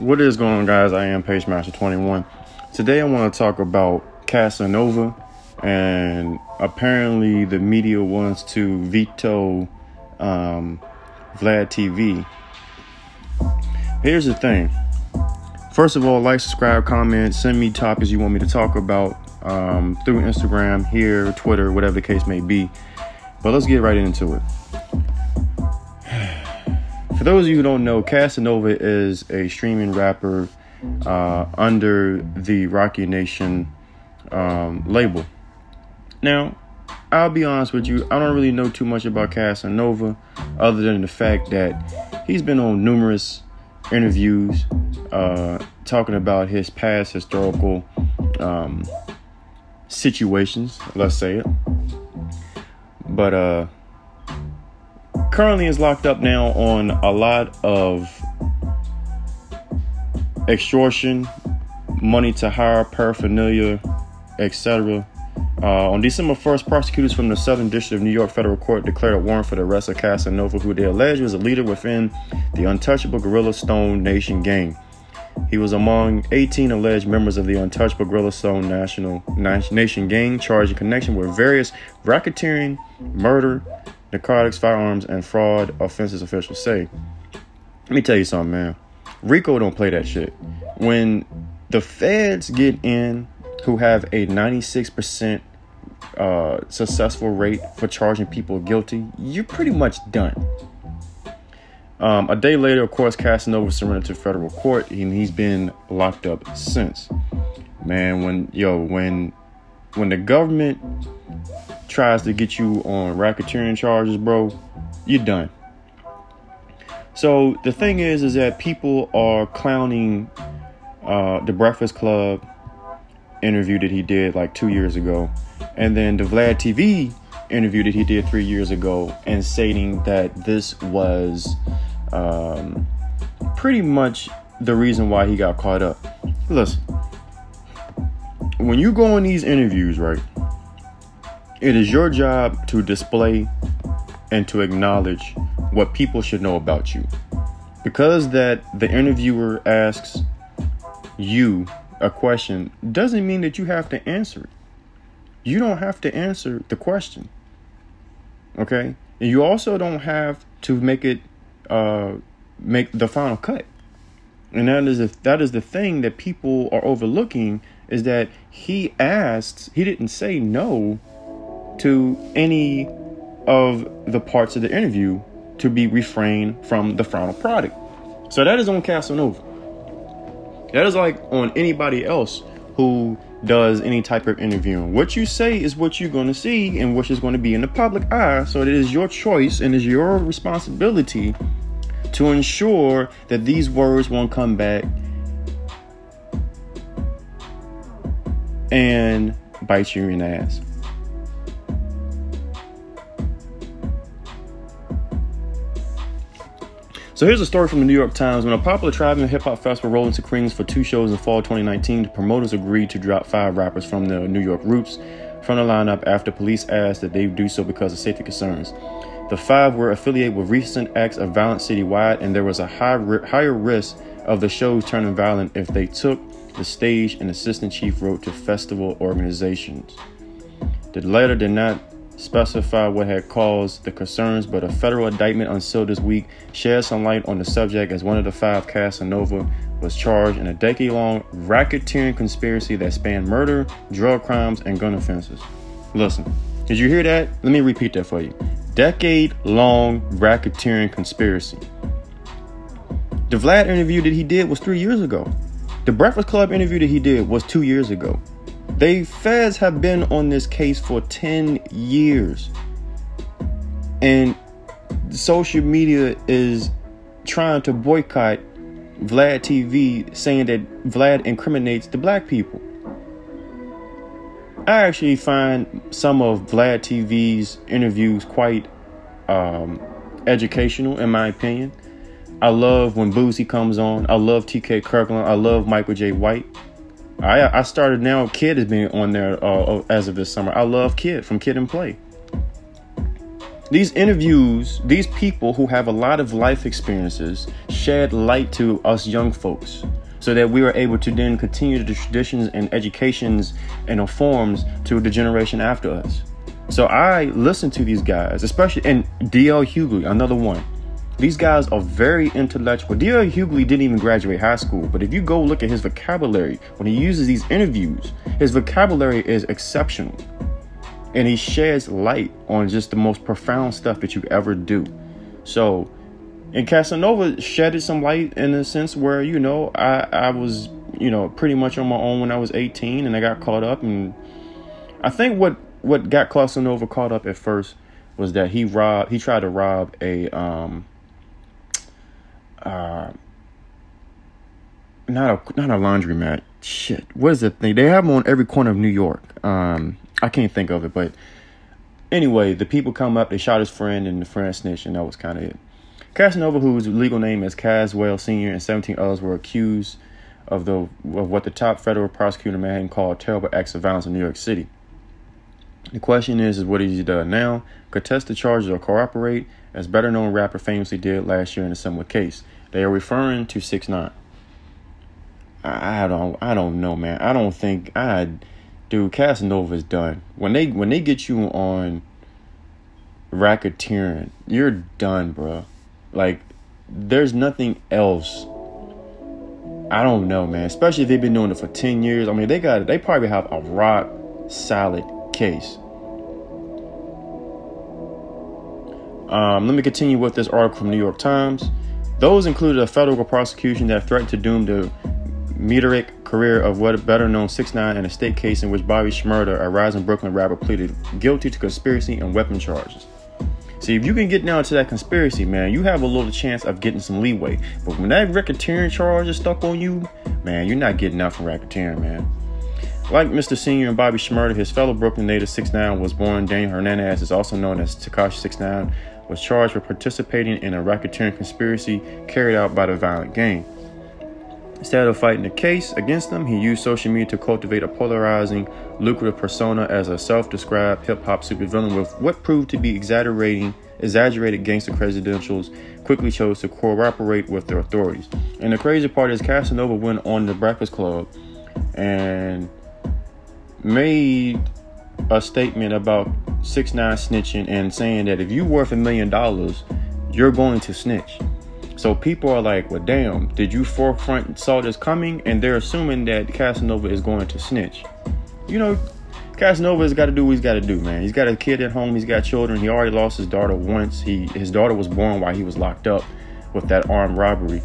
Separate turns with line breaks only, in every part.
What is going on, guys? I am PageMaster21. Today, I want to talk about Casanova, and apparently, the media wants to veto um, Vlad TV. Here's the thing. First of all, like, subscribe, comment, send me topics you want me to talk about um, through Instagram, here, Twitter, whatever the case may be. But let's get right into it. For those of you who don't know, Casanova is a streaming rapper uh, under the Roc Nation um, label. Now, I'll be honest with you, I don't really know too much about Casanova other than the fact that he's been on numerous interviews uh, talking about his past historical um, situations, let's say it. But uh, currently is locked up now on a lot of extortion, money to hire, paraphernalia, etc. Uh, on December 1st, prosecutors from the Southern District of New York Federal Court declared a warrant for the arrest of Casanova, who they allege was a leader within the untouchable Gorilla Stone Nation gang. He was among 18 alleged members of the untouchable Gorilla Stone National Nation gang charged in connection with various racketeering, murder, narcotics, firearms, and fraud offenses, officials say. Let me tell you something, man. RICO don't play that shit. When the feds get in who have a 96% uh, successful rate for charging people guilty, you're pretty much done. Um, a day later, of course, Casanova surrendered to federal court, and he's been locked up since. Man, when yo, when when the government tries to get you on racketeering charges, bro, you're done. So the thing is, is that people are clowning uh, the Breakfast Club interview that he did like two years ago, and then the Vlad TV interview that he did three years ago, and stating that this was um, pretty much the reason why he got caught up. Listen, when you go on these interviews, right? It is your job to display and to acknowledge what people should know about you. Because that the interviewer asks you a question doesn't mean that you have to answer it. You don't have to answer the question. Okay? And you also don't have to make it uh make the final cut. And that is a, that is the thing that people are overlooking is that he asked, he didn't say no to any of the parts of the interview to be refrained from the final product. So that is on Casanova. That is like on anybody else who does any type of interviewing. What you say is what you're going to see and which is going to be in the public eye. So it is your choice and is your responsibility to ensure that these words won't come back and bite you in the ass. So here's a story from the New York Times. When a popular traveling hip hop festival rolled into Queens for two shows in fall 2019, the promoters agreed to drop five rappers from the New York roots from the lineup after police asked that they do so because of safety concerns. The five were affiliated with recent acts of violence citywide, and there was a high, higher risk of the shows turning violent if they took the stage, an assistant chief wrote to festival organizations. The letter did not specify what had caused the concerns, but a federal indictment unsealed this week shed some light on the subject as one of the five Casanova was charged in a decade long racketeering conspiracy that spanned murder, drug crimes, and gun offenses. Listen, did you hear that? Let me repeat that for you. Decade long racketeering conspiracy. The Vlad interview that he did was three years ago. The Breakfast Club interview that he did was two years ago. They feds have been on this case for 10 years. And social media is trying to boycott Vlad TV, saying that Vlad incriminates the black people. I actually find some of Vlad TV's interviews quite um, educational, in my opinion. I love when Boosie comes on. I love TK Kirkland. I love Michael Jai White. I I started now. Kid has been on there uh, as of this summer. I love Kid from Kid and Play. These interviews, these people who have a lot of life experiences, shed light to us young folks so that we are able to then continue the traditions and educations and forms to the generation after us. So I listen to these guys, especially and DL Hughley, another one. These guys are very intellectual. D.L. Hughley didn't even graduate high school, but if you go look at his vocabulary when he uses these interviews, his vocabulary is exceptional. And he sheds light on just the most profound stuff that you ever do. So, and Casanova shedded some light in a sense where, you know, I, I was, you know, pretty much on my own when I was 18 and I got caught up. And I think what, what got Casanova caught up at first was that he robbed, he tried to rob a, um, uh, not a not a laundromat. Shit, what is it? thing? They have them on every corner of New York. Um, I can't think of it, but anyway, the people come up. They shot his friend, and the friend snitched, and that was kind of it. Casanova, whose legal name is Caswell Senior, and 17 others were accused of the of what the top federal prosecutor in Manhattan called terrible acts of violence in New York City. The question is, is what has he done now? Contest the charges or cooperate, as better known rapper famously did last year in a similar case. They are referring to six nine. I don't I don't know, man. I don't think I dude Casanova is done. When they when they get you on racketeering, you're done, bro. Like there's nothing else. I don't know, man. Especially if they've been doing it for 10 years. I mean, they got they probably have a rock solid case. Um, let me continue with this article from New York Times. Those included a federal prosecution that threatened to doom the meteoric career of what better known 6 9 in a state case in which Bobby Shmurda, a rising Brooklyn rapper, pleaded guilty to conspiracy and weapon charges. See, if you can get down to that conspiracy, man, you have a little chance of getting some leeway. But when that racketeering charge is stuck on you, man, you're not getting out from racketeering, man. Like Mr. Senior and Bobby Shmurda, his fellow Brooklyn native 6 9 was born Daniel Hernandez, is also known as Tekashi 6 9 was charged with participating in a racketeering conspiracy carried out by the violent gang. Instead of fighting the case against them, he used social media to cultivate a polarizing, lucrative persona as a self-described hip-hop supervillain with what proved to be exaggerating, exaggerated gangster credentials. Quickly chose to cooperate with the authorities. And the crazy part is Casanova went on the Breakfast Club and made a statement about six nine snitching and saying that if you worth a million dollars, you're going to snitch. So people are like, well, damn, did you forefront saw this coming? And they're assuming that Casanova is going to snitch. You know, Casanova's got to do what he's got to do, man. He's got a kid at home. He's got children. He already lost his daughter once. He his daughter was born while he was locked up with that armed robbery.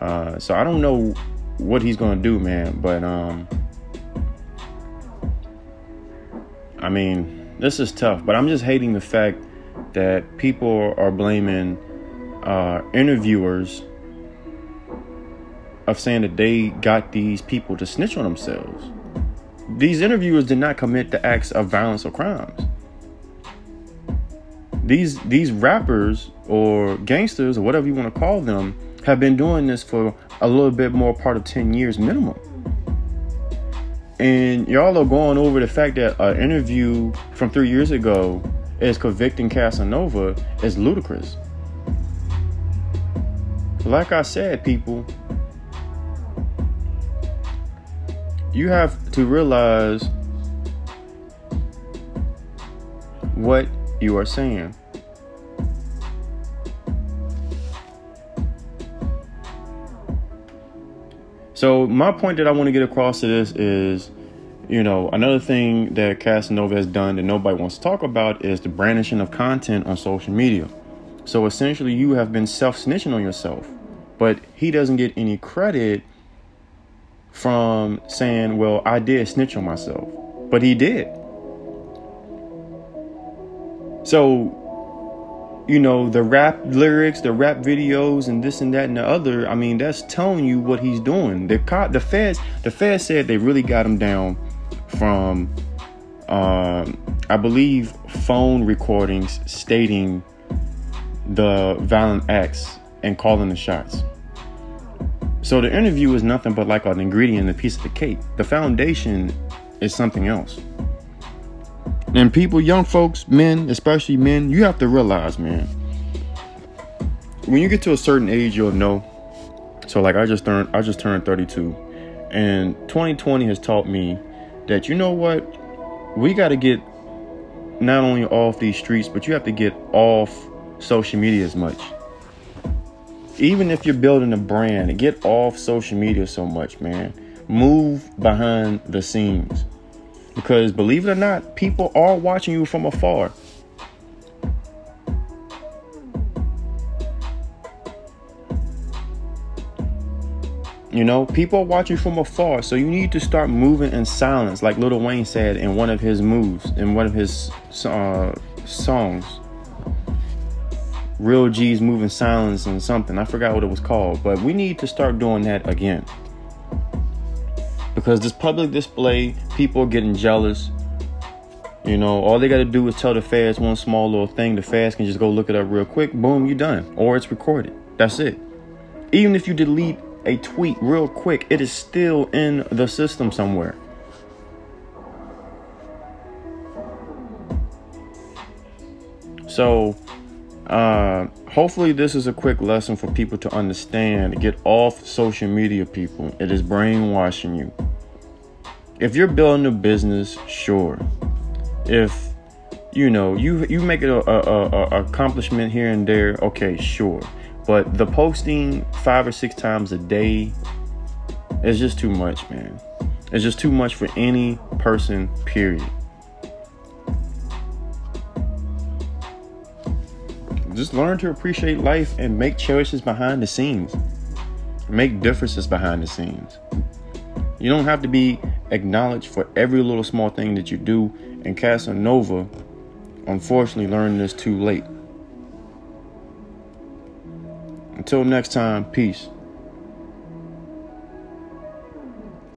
Uh, so I don't know what he's gonna do, man. But um, I mean, this is tough, but I'm just hating the fact that people are blaming uh, interviewers of saying that they got these people to snitch on themselves. These interviewers did not commit the acts of violence or crimes. These these rappers or gangsters or whatever you want to call them have been doing this for a little bit more part of 10 years minimum. And y'all are going over the fact that an interview from three years ago is convicting Casanova is ludicrous. Like I said, people, you have to realize what you are saying. So my point that I want to get across to this is, you know, another thing that Casanova has done that nobody wants to talk about is the brandishing of content on social media. So essentially, you have been self-snitching on yourself, but he doesn't get any credit from saying, "Well, I did snitch on myself," but he did. So you know, the rap lyrics, the rap videos, and this and that and the other. I mean, that's telling you what he's doing. The cop, the feds, the feds said they really got him down from, um, I believe, phone recordings stating the violent acts and calling the shots. So the interview is nothing but like an ingredient, a piece of the cake. The foundation is something else. And people, young folks, men, especially men, you have to realize, man, when you get to a certain age, you'll know. So like I just turned I just turned 32. And 2020 has taught me that you know what? We got to get not only off these streets, but you have to get off social media as much. Even if you're building a brand, get off social media so much, man. Move behind the scenes. Because believe it or not, people are watching you from afar. You know, people are watching from afar, so you need to start moving in silence, like Lil Wayne said in one of his moves, in one of his uh, songs. Real G's moving silence and something. I forgot what it was called, but we need to start doing that again because this public display, people are getting jealous. You know, all they got to do is tell the feds one small little thing. The feds can just go look it up real quick. Boom, you're done. Or it's recorded. That's it. Even if you delete a tweet real quick, it is still in the system somewhere. So, uh, hopefully, this is a quick lesson for people to understand. Get off social media, people. It is brainwashing you. If you're building a business, sure. If you know you you make it a, a, a accomplishment here and there, okay, sure. But the posting five or six times a day is just too much, man. It's just too much for any person. Period. just learn to appreciate life and make choices behind the scenes. Make differences behind the scenes. You don't have to be acknowledged for every little small thing that you do. And Casanova, unfortunately, learned this too late. Until next time, peace.